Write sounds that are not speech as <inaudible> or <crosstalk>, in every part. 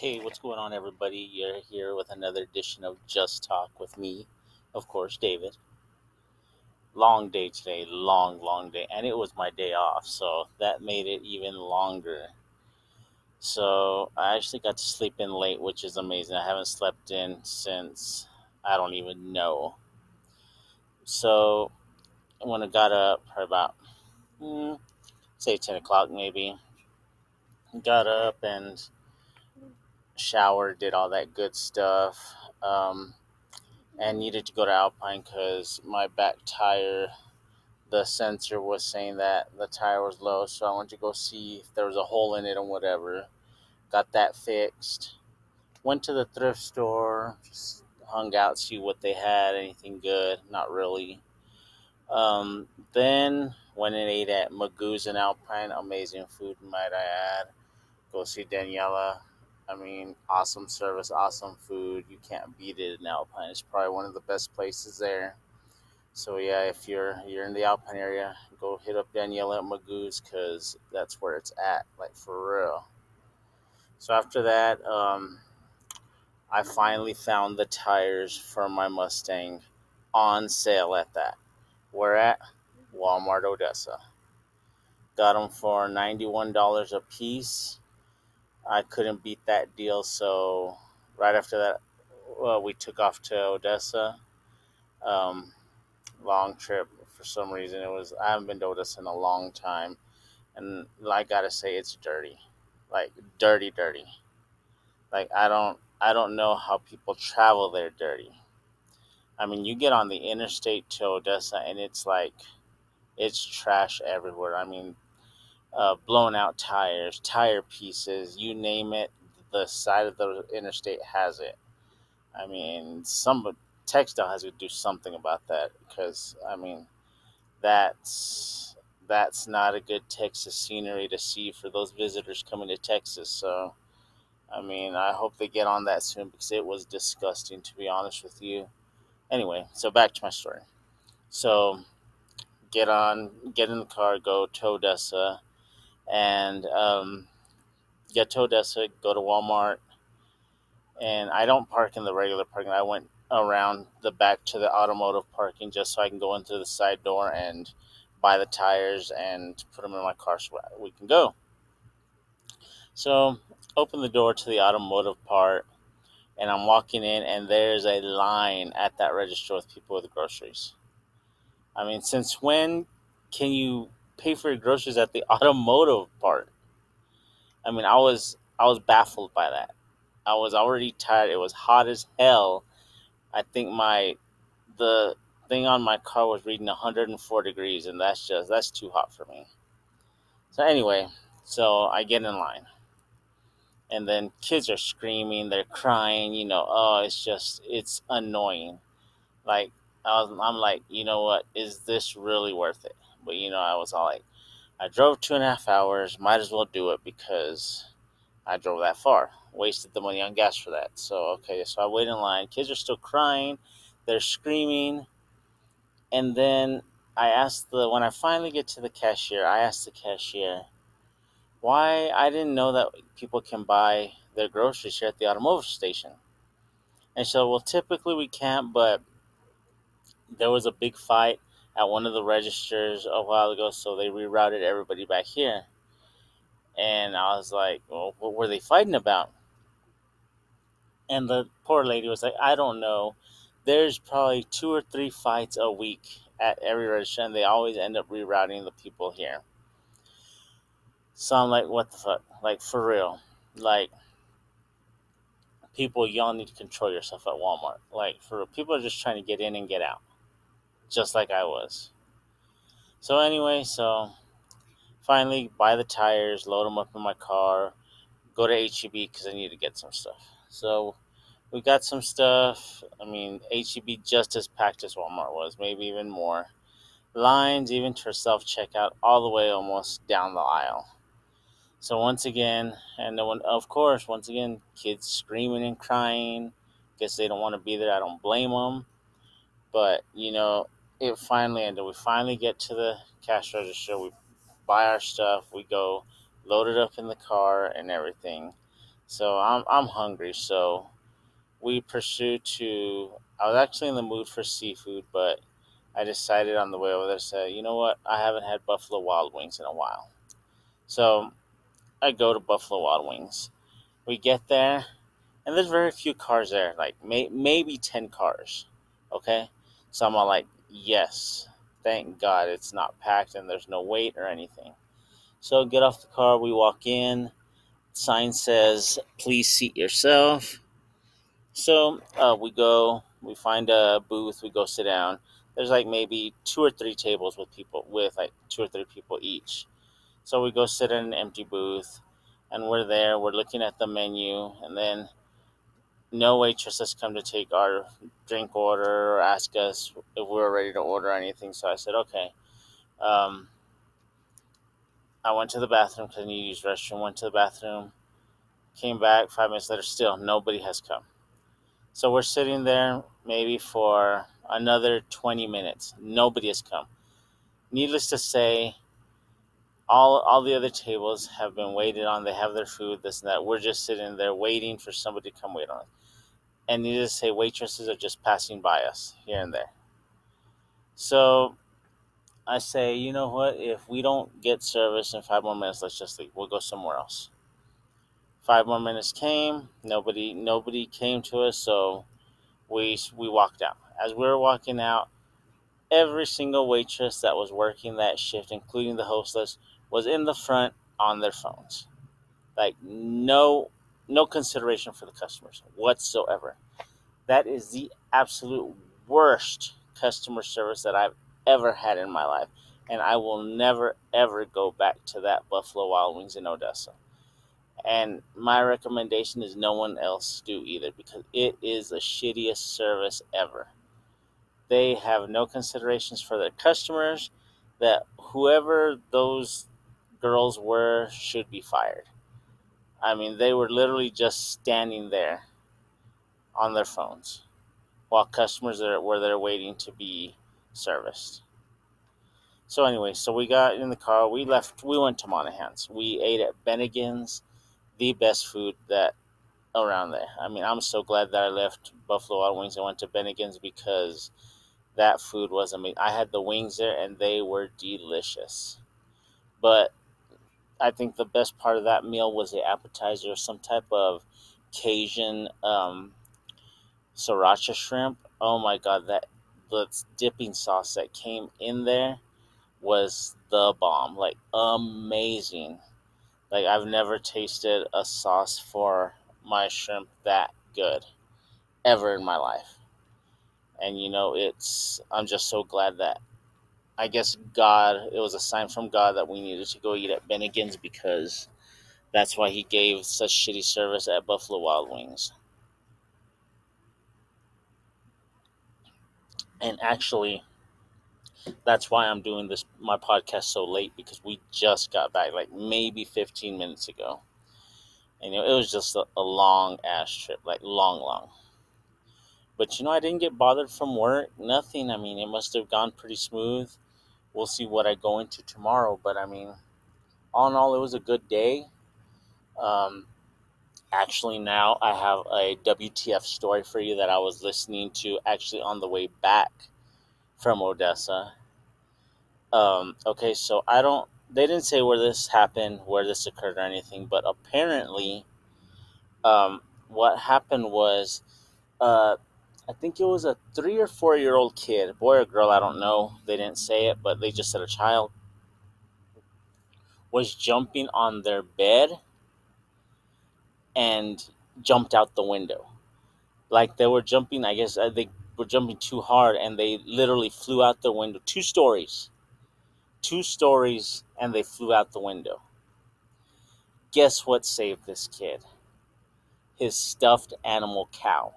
Hey, what's going on, everybody? You're here with another edition of Just Talk with me, of course, David. Long day today, long, long day, and it was my day off, so that made it even longer. So I actually got to sleep in late, which is amazing. I haven't slept in since I don't even know. So when I got up, about mm, say ten o'clock maybe, got up and showered, did all that good stuff, um, and needed to go to Alpine because my back tire, the sensor was saying that the tire was low. So I went to go see if there was a hole in it or whatever. Got that fixed. Went to the thrift store, just hung out, see what they had, anything good. Not really. Um, then went and ate at Magoo's in Alpine. Amazing food, might I add. Go see Daniela. I mean, awesome service, awesome food. You can't beat it in Alpine. It's probably one of the best places there. So yeah, if you're you're in the Alpine area, go hit up Danielle at Magoo's because that's where it's at, like for real. So after that, um, I finally found the tires for my Mustang on sale at that. Where at? Walmart Odessa. Got them for $91 a piece. I couldn't beat that deal, so right after that, well, we took off to Odessa. Um, long trip for some reason. It was I haven't been to Odessa in a long time, and I gotta say it's dirty, like dirty, dirty. Like I don't I don't know how people travel there dirty. I mean, you get on the interstate to Odessa, and it's like it's trash everywhere. I mean, uh, blown out tires, tire pieces, you name it, the side of the interstate has it. I mean, some TxDOT has to do something about that because I mean, that's that's not a good Texas scenery to see for those visitors coming to Texas. So, I mean, I hope they get on that soon because it was disgusting to be honest with you. Anyway, so back to my story. So, get on, get in the car, go to Odessa and um, get to Odessa, go to Walmart, and I don't park in the regular parking. I went around the back to the automotive parking just so I can go into the side door and buy the tires and put them in my car so we can go. So open the door to the automotive part, and I'm walking in, and there's a line at that register with people with groceries. I mean, since when can you pay for your groceries at the <laughs> automotive part. I mean, I was I was baffled by that. I was already tired. It was hot as hell. I think my the thing on my car was reading 104 degrees, and that's just that's too hot for me. So anyway, so I get in line, and then kids are screaming, they're crying. You know, oh, it's just it's annoying. Like I was, I'm like, you know what? Is this really worth it? But you know, I was all like, I drove two and a half hours. Might as well do it because I drove that far. Wasted the money on gas for that. So okay, so I wait in line. Kids are still crying. They're screaming. And then I asked the when I finally get to the cashier, I asked the cashier why I didn't know that people can buy their groceries here at the automotive station. And so, well, typically we can't, but there was a big fight at one of the registers a while ago, so they rerouted everybody back here. And I was like, well, what were they fighting about? And the poor lady was like, I don't know. There's probably two or three fights a week at every register, and they always end up rerouting the people here. So I'm like, what the fuck? Like, for real. Like, people, y'all need to control yourself at Walmart. Like, for real. people are just trying to get in and get out just like I was. So anyway, so finally buy the tires, load them up in my car, go to HEB because I need to get some stuff. So we got some stuff. I mean, HEB just as packed as Walmart was, maybe even more. Lines even to self checkout all the way almost down the aisle. So once again, and then of course, once again, kids screaming and crying. Guess they don't want to be there. I don't blame them. But you know, it finally ended. We finally get to the cash register. We buy our stuff. We go load it up in the car and everything. So I'm I'm hungry. So we pursue to. I was actually in the mood for seafood, but I decided on the way over there, say, you know what? I haven't had Buffalo Wild Wings in a while. So I go to Buffalo Wild Wings. We get there, and there's very few cars there, like may, maybe 10 cars. Okay? So I'm all like, yes, thank God it's not packed and there's no wait or anything. So get off the car, we walk in. Sign says, please seat yourself. So uh, we go, we find a booth, we go sit down. There's like maybe two or three tables with people, with like two or three people each. So we go sit in an empty booth and we're there, we're looking at the menu, and then no waitress has come to take our drink order or ask us if we were ready to order anything. So I said, okay. Um, I went to the bathroom because I need to use restroom. Went to the bathroom, came back five minutes later. Still, nobody has come. So we're sitting there maybe for another 20 minutes. Nobody has come. Needless to say, all all the other tables have been waited on. They have their food, this and that. We're just sitting there waiting for somebody to come wait on us. And needless to say, waitresses are just passing by us here and there. So I say, you know what? If we don't get service in five more minutes, let's just leave. We'll go somewhere else. Five more minutes came. Nobody, nobody came to us, so we we walked out. As we were walking out, every single waitress that was working that shift, including the hostess, was in the front on their phones. Like no no consideration for the customers whatsoever. That is the absolute worst customer service that I've ever had in my life. And I will never, ever go back to that Buffalo Wild Wings in Odessa. And my recommendation is no one else do either because it is the shittiest service ever. They have no considerations for their customers, that whoever those girls were should be fired. I mean, they were literally just standing there on their phones while customers are, were there waiting to be serviced. So anyway, so we got in the car. We left. We went to Monaghan's. We ate at Bennigan's, the best food that around there. I mean, I'm so glad that I left Buffalo Wild Wings and went to Bennigan's because that food was amazing. I had the wings there and they were delicious. But I think the best part of that meal was the appetizer, some type of Cajun um, sriracha shrimp. Oh my god, that the dipping sauce that came in there was the bomb. Like amazing. Like I've never tasted a sauce for my shrimp that good ever in my life. And you know, it's I'm just so glad that I guess God it was a sign from God that we needed to go eat at Bennigan's because that's why he gave such shitty service at Buffalo Wild Wings. And actually, that's why I'm doing this my podcast so late because we just got back like maybe 15 minutes ago. And you know, it was just a, a long ass trip, like long, long. But you know, I didn't get bothered from work, nothing. I mean, it must have gone pretty smooth. We'll see what I go into tomorrow. But I mean, all in all, it was a good day. Um, actually, now I have a WTF story for you that I was listening to actually on the way back from Odessa. Um, okay, so I don't. They didn't say where this happened, where this occurred, or anything. But apparently, um, what happened was, uh, I think it was a three or four year old kid, boy or girl, I don't know. They didn't say it, but they just said a child was jumping on their bed and jumped out the window. Like they were jumping, I guess uh, they were jumping too hard and they literally flew out the window, two stories. Two stories and they flew out the window. Guess what saved this kid? His stuffed animal cow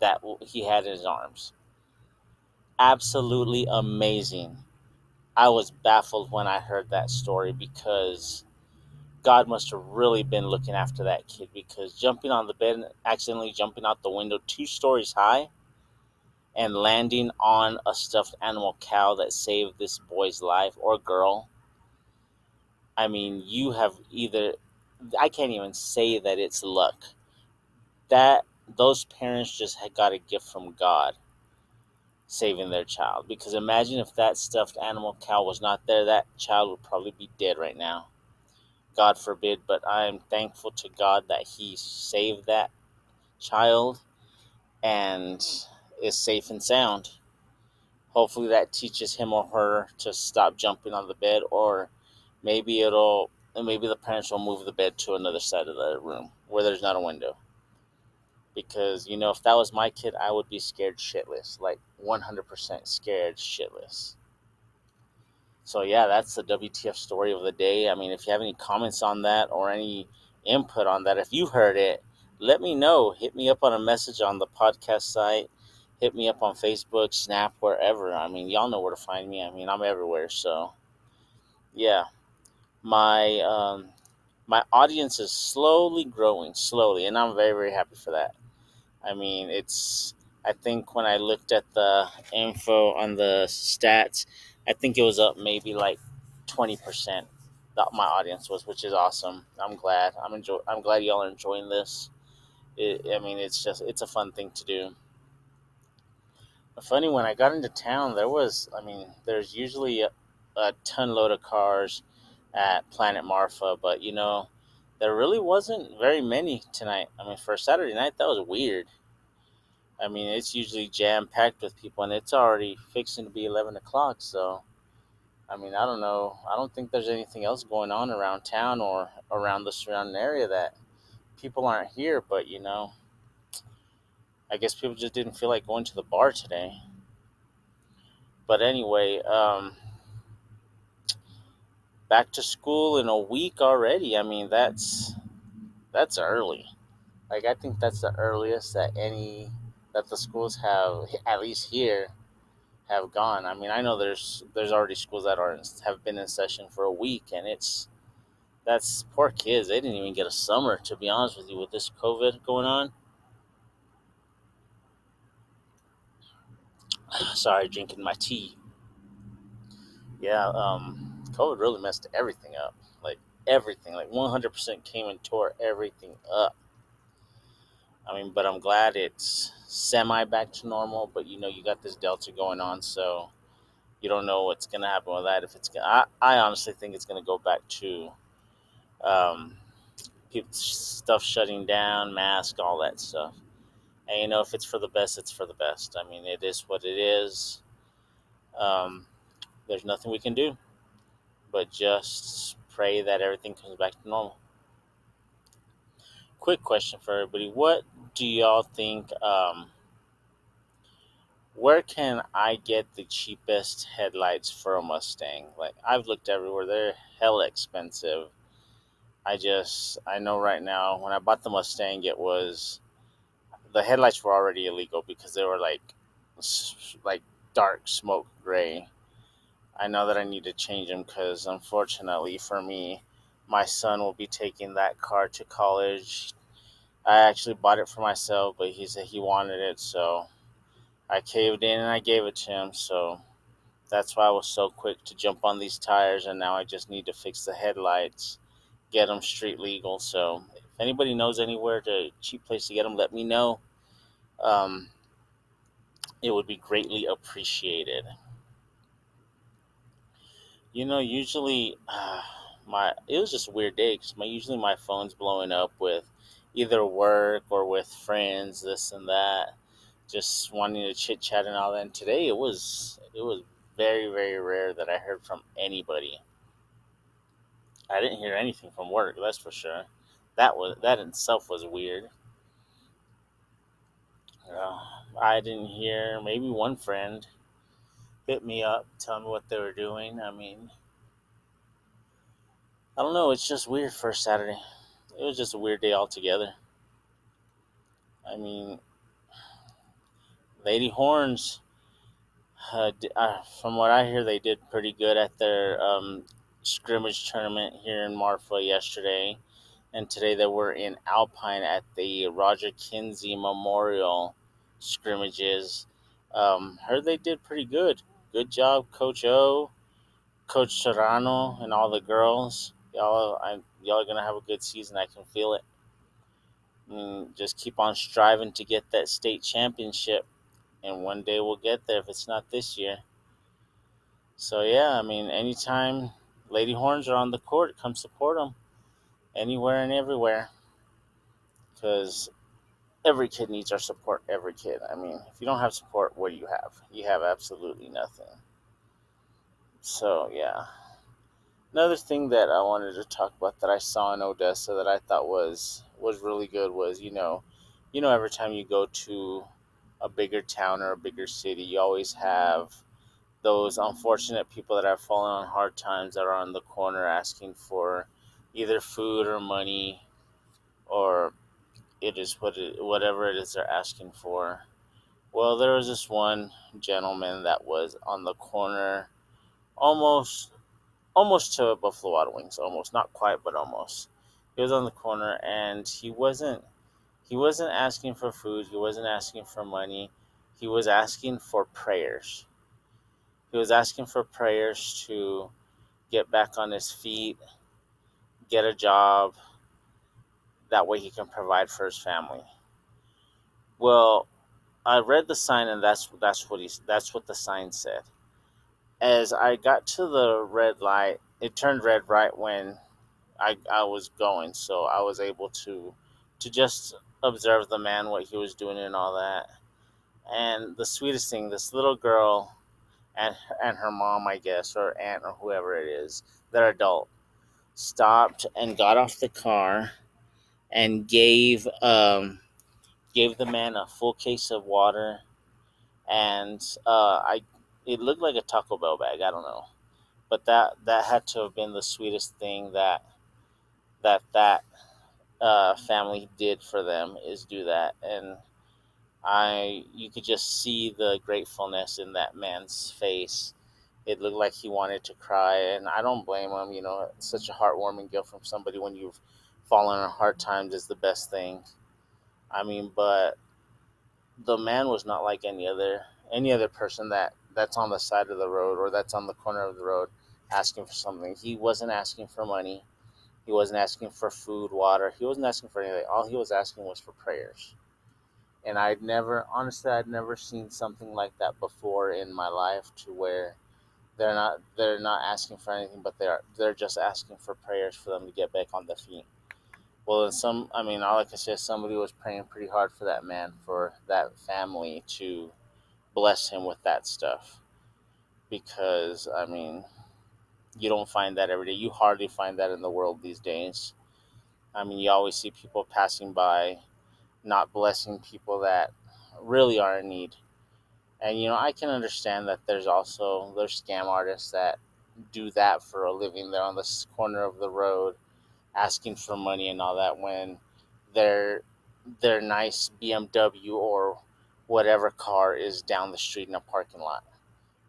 that he had in his arms. Absolutely amazing. I was baffled when I heard that story because God must have really been looking after that kid because jumping on the bed, and accidentally jumping out the window two stories high, and landing on a stuffed animal cow that saved this boy's life or girl. I mean, you have either I can't even say that it's luck. That those parents just had got a gift from God saving their child. Because imagine if that stuffed animal cow was not there, that child would probably be dead right now. God forbid, but I am thankful to God that He saved that child and is safe and sound. Hopefully, that teaches him or her to stop jumping on the bed, or maybe it'll, and maybe the parents will move the bed to another side of the room where there's not a window because you know if that was my kid i would be scared shitless like 100% scared shitless. So yeah that's the wtf story of the day. I mean if you have any comments on that or any input on that if you heard it let me know. Hit me up on a message on the podcast site. Hit me up on facebook snap wherever. I mean y'all know where to find me. I mean i'm everywhere. So yeah my um my audience is slowly growing slowly and i'm very very happy for that I mean, it's. I think when I looked at the info on the stats, I think it was up maybe like twenty percent. That my audience was, which is awesome. I'm glad. I'm enjoy. I'm glad y'all are enjoying this. It, I mean, it's just it's a fun thing to do. Funny when I got into town, there was. I mean, there's usually a, a ton load of cars at Planet Marfa, but you know, there really wasn't very many tonight. I mean, for Saturday night, that was weird. I mean, it's usually jam packed with people, and it's already fixing to be 11 o'clock. So, I mean, I don't know. I don't think there's anything else going on around town or around the surrounding area that people aren't here. But, you know, I guess people just didn't feel like going to the bar today. But anyway, um, back to school in a week already. I mean, that's that's early. Like I think that's the earliest that any that the schools have at least here have gone. I mean, I know there's there's already schools that are have been in session for a week, and it's that's poor kids. They didn't even get a summer, to be honest with you, with this COVID going on. <sighs> Sorry, drinking my tea. Yeah, um, COVID really messed everything up. Like everything, like 100% came and tore everything up. I mean, but I'm glad it's semi back to normal. But you know, you got this Delta going on, so you don't know what's gonna happen with that. If it's gonna, I, honestly think it's gonna go back to um, people, stuff shutting down, mask, all that stuff. And you know, if it's for the best, it's for the best. I mean, it is what it is. Um, there's nothing we can do but just pray that everything comes back to normal. Quick question for everybody: What do y'all think? Um, where can I get the cheapest headlights for a Mustang? Like I've looked everywhere; they're hell expensive. I just I know right now when I bought the Mustang, it was the headlights were already illegal because they were like like dark smoke gray I know that I need to change them because, unfortunately for me, my son will be taking that car to college. I actually bought it for myself, but he said he wanted it, so I caved in and I gave it to him. So that's why I was so quick to jump on these tires, and now I just need to fix the headlights, get them street legal. So if anybody knows anywhere to cheap place to get them, let me know. Um, it would be greatly appreciated. You know, usually uh, my it was just a weird day because my usually my phone's blowing up with either work or with friends, this and that, just wanting to chit chat and all that. And today it was it was very very rare that I heard from anybody. I didn't hear anything from work, that's for sure. That was that in itself was weird. Uh, I didn't hear maybe one friend hit me up, tell me what they were doing. I mean, I don't know. It's just weird for Saturday. It was just a weird day altogether. I mean, Lady Horns, uh, uh, from what I hear, they did pretty good at their um, scrimmage tournament here in Marfa yesterday. And today they were in Alpine at the Roger Kinsey Memorial scrimmages. Um, heard they did pretty good good job, Coach O, Coach Serrano, and all the girls. y'all, I, y'all are gonna have a good season. I can feel it. And just keep on striving to get that state championship, and one day we'll get there if it's not this year. So yeah, I mean, anytime Lady Horns are on the court, come support them, anywhere and everywhere, because every kid needs our support. Every kid. I mean, if you don't have support, what do you have? You have absolutely nothing. So yeah. Another thing that I wanted to talk about that I saw in Odessa that I thought was was really good was you know, you know every time you go to a bigger town or a bigger city, you always have those unfortunate people that have fallen on hard times that are on the corner asking for either food or money or it is what it, whatever it is they're asking for. Well, there was this one gentleman that was on the corner, almost, almost to Buffalo Wild Wings, almost not quite, but almost. He was on the corner, and he wasn't, he wasn't asking for food. He wasn't asking for money. He was asking for prayers. He was asking for prayers to get back on his feet, get a job, that way he can provide for his family. Well, I read the sign and that's that's what he's that's what the sign said. As I got to the red light, it turned red right when I I was going, so I was able to to just observe the man what he was doing and all that. And the sweetest thing, this little girl and and her mom, I guess, or aunt or whoever it is, they're adult, stopped and got off the car and gave um, gave the man a full case of water, and uh, I it looked like a Taco Bell bag. I don't know, but that that had to have been the sweetest thing that that that uh, family did for them is do that, and I you could just see the gratefulness in that man's face. It looked like he wanted to cry, and I don't blame him. You know, it's such a heartwarming gift from somebody when you've falling on hard times is the best thing. I mean, but the man was not like any other any other person that that's on the side of the road or that's on the corner of the road asking for something. He wasn't asking for money. He wasn't asking for food, water. He wasn't asking for anything. All he was asking was for prayers. And I'd never, honestly, I'd never seen something like that before in my life to where they're not they're not asking for anything, but they're they're just asking for prayers for them to get back on their feet. Well, some, I mean, all I can say is somebody was praying pretty hard for that man, for that family to bless him with that stuff. Because, I mean, you don't find that every day. You hardly find that in the world these days. I mean, you always see people passing by not blessing people that really are in need. And you know, I can understand that there's also there's scam artists that do that for a living. They're on the corner of the road asking for money and all that when their their nice BMW or whatever car is down the street in a parking lot.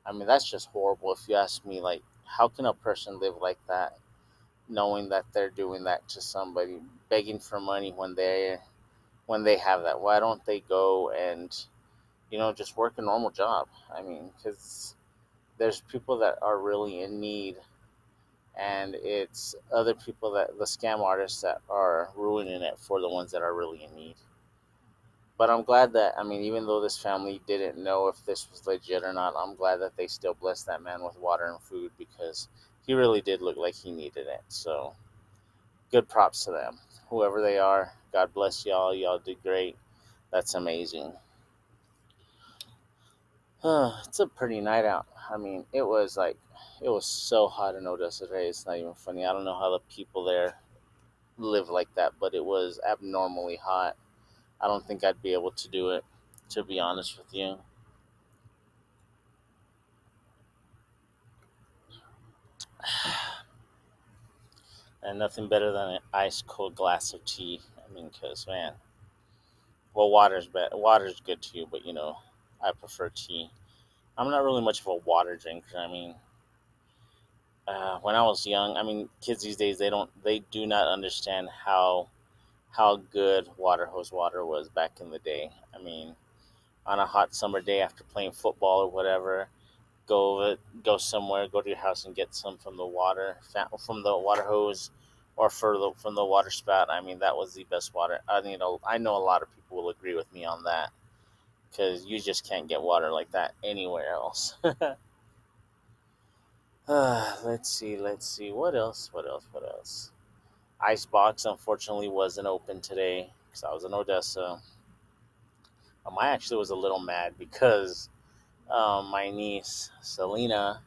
I mean, that's just horrible if you ask me like how can a person live like that knowing that they're doing that to somebody begging for money when they when they have that why don't they go and you know just work a normal job i mean because there's people that are really in need and it's other people that the scam artists that are ruining it for the ones that are really in need. But I'm glad that I mean, even though this family didn't know if this was legit or not, I'm glad that they still blessed that man with water and food because he really did look like he needed it. So, good props to them, whoever they are. God bless y'all. Y'all did great. That's amazing. Uh, it's a pretty night out. I mean, it was like it was so hot in Odessa today. It's not even funny. I don't know how the people there live like that, but it was abnormally hot. I don't think I'd be able to do it, to be honest with you. <sighs> And nothing better than an ice cold glass of tea. I mean, because, man, well, water's bad. Water's good too, but you know, I prefer tea. I'm not really much of a water drinker. I mean, uh, when I was young, I mean, kids these days they don't they do not understand how how good water hose water was back in the day. I mean, on a hot summer day after playing football or whatever, go go somewhere, go to your house and get some from the water from the water hose or the, from the water spout. I mean, that was the best water. I mean, I know a lot of people will agree with me on that because you just can't get water like that anywhere else. uh, <laughs> <sighs> let's see, let's see. What else? What else? What else? Icebox, unfortunately, wasn't open today because I was in Odessa. Um, I actually was a little mad because um, my niece, Selena,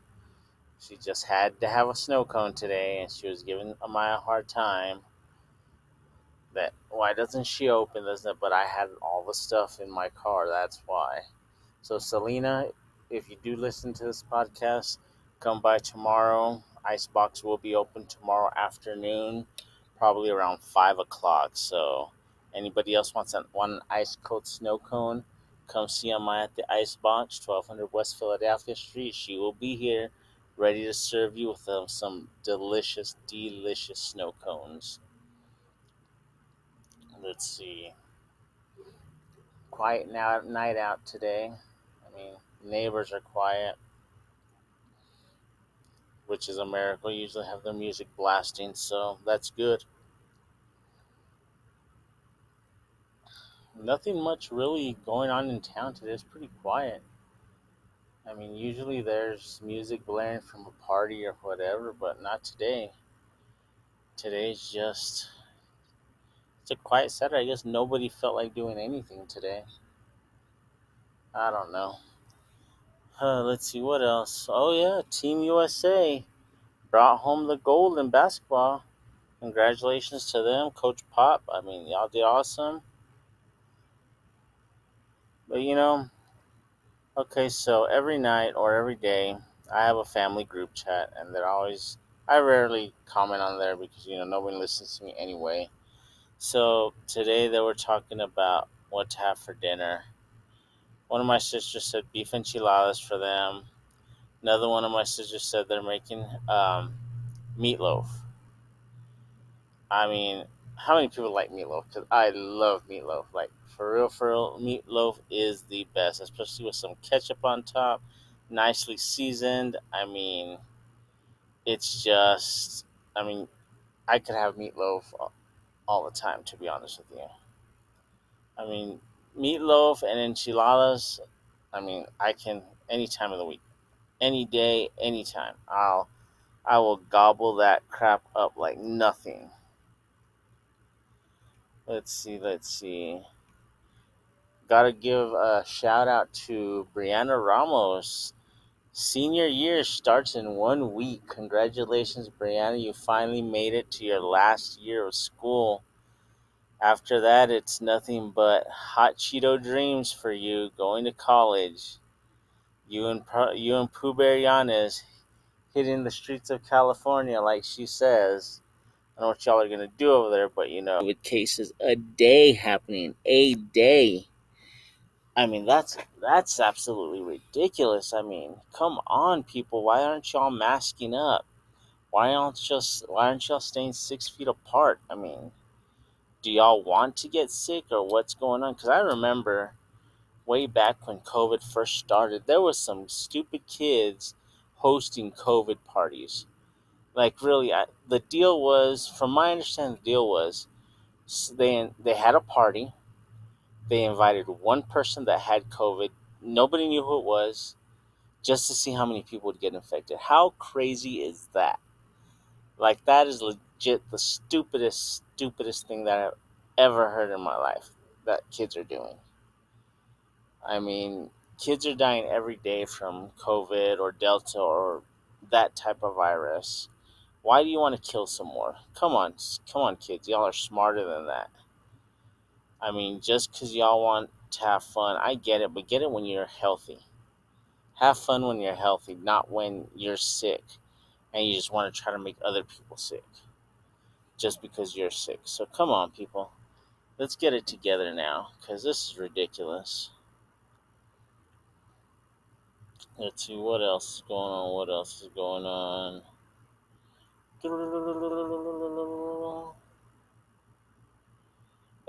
she just had to have a snow cone today, and she was giving me a hard time. That why doesn't she open this? But I had all the stuff in my car. That's why. So Selena, if you do listen to this podcast, come by tomorrow. Icebox will be open tomorrow afternoon, probably around five o'clock. So anybody else wants an, one ice cold snow cone, come see Amaya at the Icebox, 1200 West Philadelphia Street. She will be here ready to serve you with uh, some delicious, delicious snow cones. Let's see. Quiet now night out today. I mean, neighbors are quiet, which is a miracle. Usually have the music blasting, so that's good. Nothing much really going on in town today. It's pretty quiet. I mean, usually there's music blaring from a party or whatever, but not today. Today's just it's a quiet Saturday. I guess nobody felt like doing anything today. I don't know. Uh, let's see what else. Oh yeah, Team USA brought home the gold in basketball. Congratulations to them, Coach Pop. I mean, y'all did awesome. But you know, Okay, so every night or every day, I have a family group chat, and they're always. I rarely comment on there because you know nobody listens to me anyway. So today they were talking about what to have for dinner. One of my sisters said beef enchiladas for them. Another one of my sisters said they're making um, meatloaf. I mean, how many people like meatloaf? Because I love meatloaf. Like for real, for real, meatloaf is the best, especially with some ketchup on top, nicely seasoned. I mean, it's just, I mean, I could have meatloaf all the time, to be honest with you. I mean, meatloaf and enchiladas, I mean, I can any time of the week, any day, anytime. I'll, I will gobble that crap up like nothing. Let's see, let's see. Gotta give a shout out to Brianna Ramos. Senior year starts in one week. Congratulations, Brianna. You finally made it to your last year of school. After that, it's nothing but hot Cheeto dreams for you going to college. You and you and Pooh Bear Yanes hitting the streets of California, like she says I don't know what y'all are gonna do over there, but you know, with cases a day happening, a day. I mean, that's that's absolutely ridiculous. I mean, come on, people, why aren't y'all masking up? Why aren't just why aren't y'all staying six feet apart? I mean, do y'all want to get sick or what's going on? Because I remember way back when COVID first started, there was some stupid kids hosting COVID parties like really, I, the deal was, from my understanding, the deal was they they had a party. They invited one person that had COVID. Nobody knew who it was, just to see how many people would get infected. How crazy is that? Like that is legit the stupidest, stupidest thing that I've ever heard in my life that kids are doing. I mean, kids are dying every day from COVID or Delta or that type of virus. Why do you want to kill some more? Come on, come on, kids. Y'all are smarter than that. I mean, just because y'all want to have fun, I get it, but get it when you're healthy. Have fun when you're healthy, not when you're sick and you just want to try to make other people sick just because you're sick. So come on, people. Let's get it together now because this is ridiculous. Let's see what else is going on. What else is going on?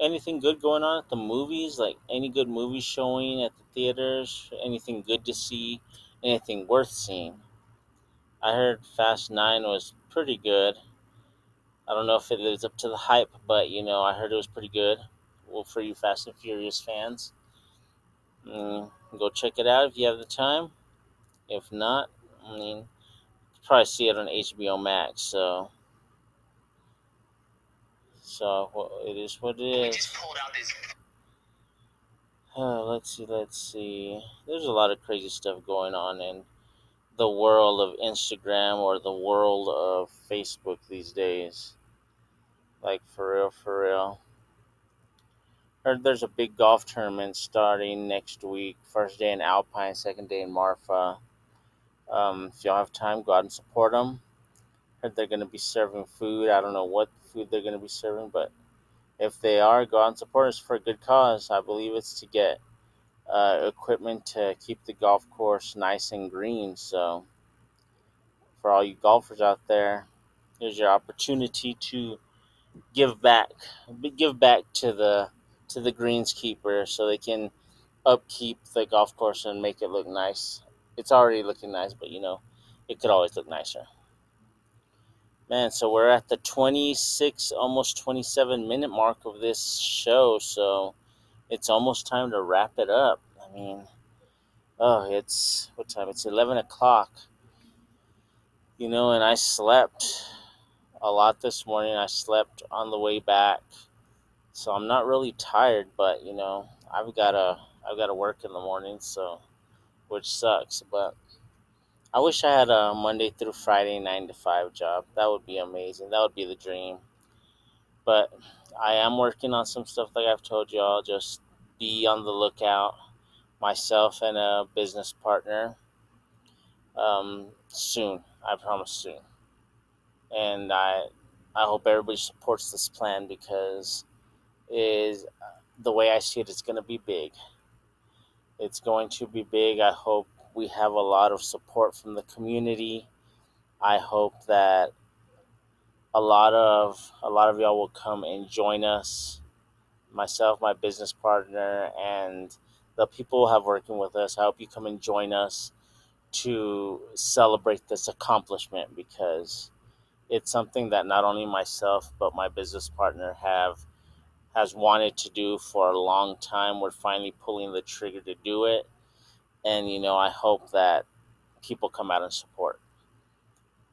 Anything good going on at the movies? Like any good movies showing at the theaters? Anything good to see? anything worth seeing. I heard Fast Nine was pretty good. I don't know if it lives up to the hype, but you know, I heard it was pretty good. Well, for you Fast and Furious fans, mm, go check it out if you have the time. If not, I mean, probably see it on HBO Max. So, so well, it is what it is. Uh, <sighs> let's see, let's see. There's a lot of crazy stuff going on in the world of Instagram or the world of Facebook these days. Like for real, for real. Heard there's a big golf tournament starting next week. First day in Alpine, second day in Marfa. Um, if y'all have time, go out and support them. They're going to be serving food. I don't know what food they're going to be serving, but if they are, go out and support us for a good cause. I believe it's to get uh, equipment to keep the golf course nice and green. So, for all you golfers out there, here's your opportunity to give back, give back to the to the greenskeeper so they can upkeep the golf course and make it look nice. It's already looking nice, but you know, it could always look nicer. Man, so we're at the 26, almost 27 minute mark of this show, so it's almost time to wrap it up. I mean, oh, it's what time? It's 11 o'clock. You know, and I slept a lot this morning. I slept on the way back. So I'm not really tired, but you know, I've got to I've got to work in the morning, so which sucks, but I wish I had a Monday through Friday 9 to 5 job. That would be amazing. That would be the dream. But I am working on some stuff like I've told y'all. Just be on the lookout. Myself and a business partner. Um, soon. I promise soon. And I I hope everybody supports this plan because is the way I see it, it's going to be big. It's going to be big. I hope we have a lot of support from the community. I hope that a lot of a lot of y'all will come and join us. Myself, my business partner, and the people have working with us. I hope you come and join us to celebrate this accomplishment because it's something that not only myself but my business partner have has wanted to do for a long time. We're finally pulling the trigger to do it. And, you know, I hope that people come out and support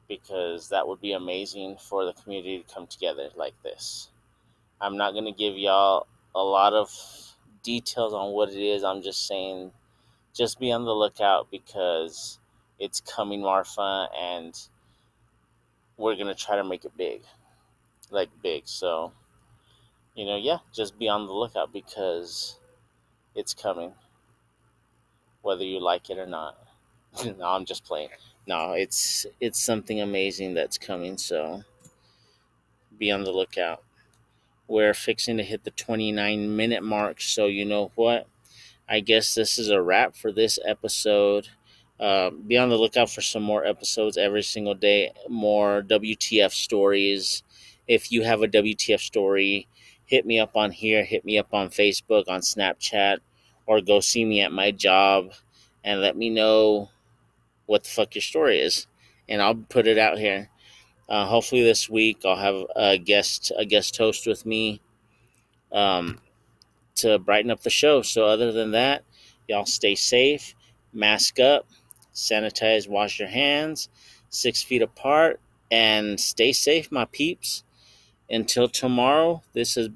because that would be amazing for the community to come together like this. I'm not going to give y'all a lot of details on what it is. I'm just saying, just be on the lookout because it's coming, Marfa, and we're going to try to make it big. Like big. So, you know, yeah, just be on the lookout because it's coming, whether you like it or not. <laughs> no, I'm just playing. No, it's it's something amazing that's coming, so be on the lookout. We're fixing to hit the 29 minute mark, so you know what? I guess this is a wrap for this episode. Uh, be on the lookout for some more episodes every single day, more WTF stories. If you have a WTF story, hit me up on here, hit me up on Facebook, on Snapchat, or go see me at my job and let me know what the fuck your story is. And I'll put it out here. Uh, hopefully this week I'll have a guest a guest host with me um, to brighten up the show. So other than that, y'all stay safe, mask up, sanitize, wash your hands, six feet apart, and stay safe, my peeps. Until tomorrow, this has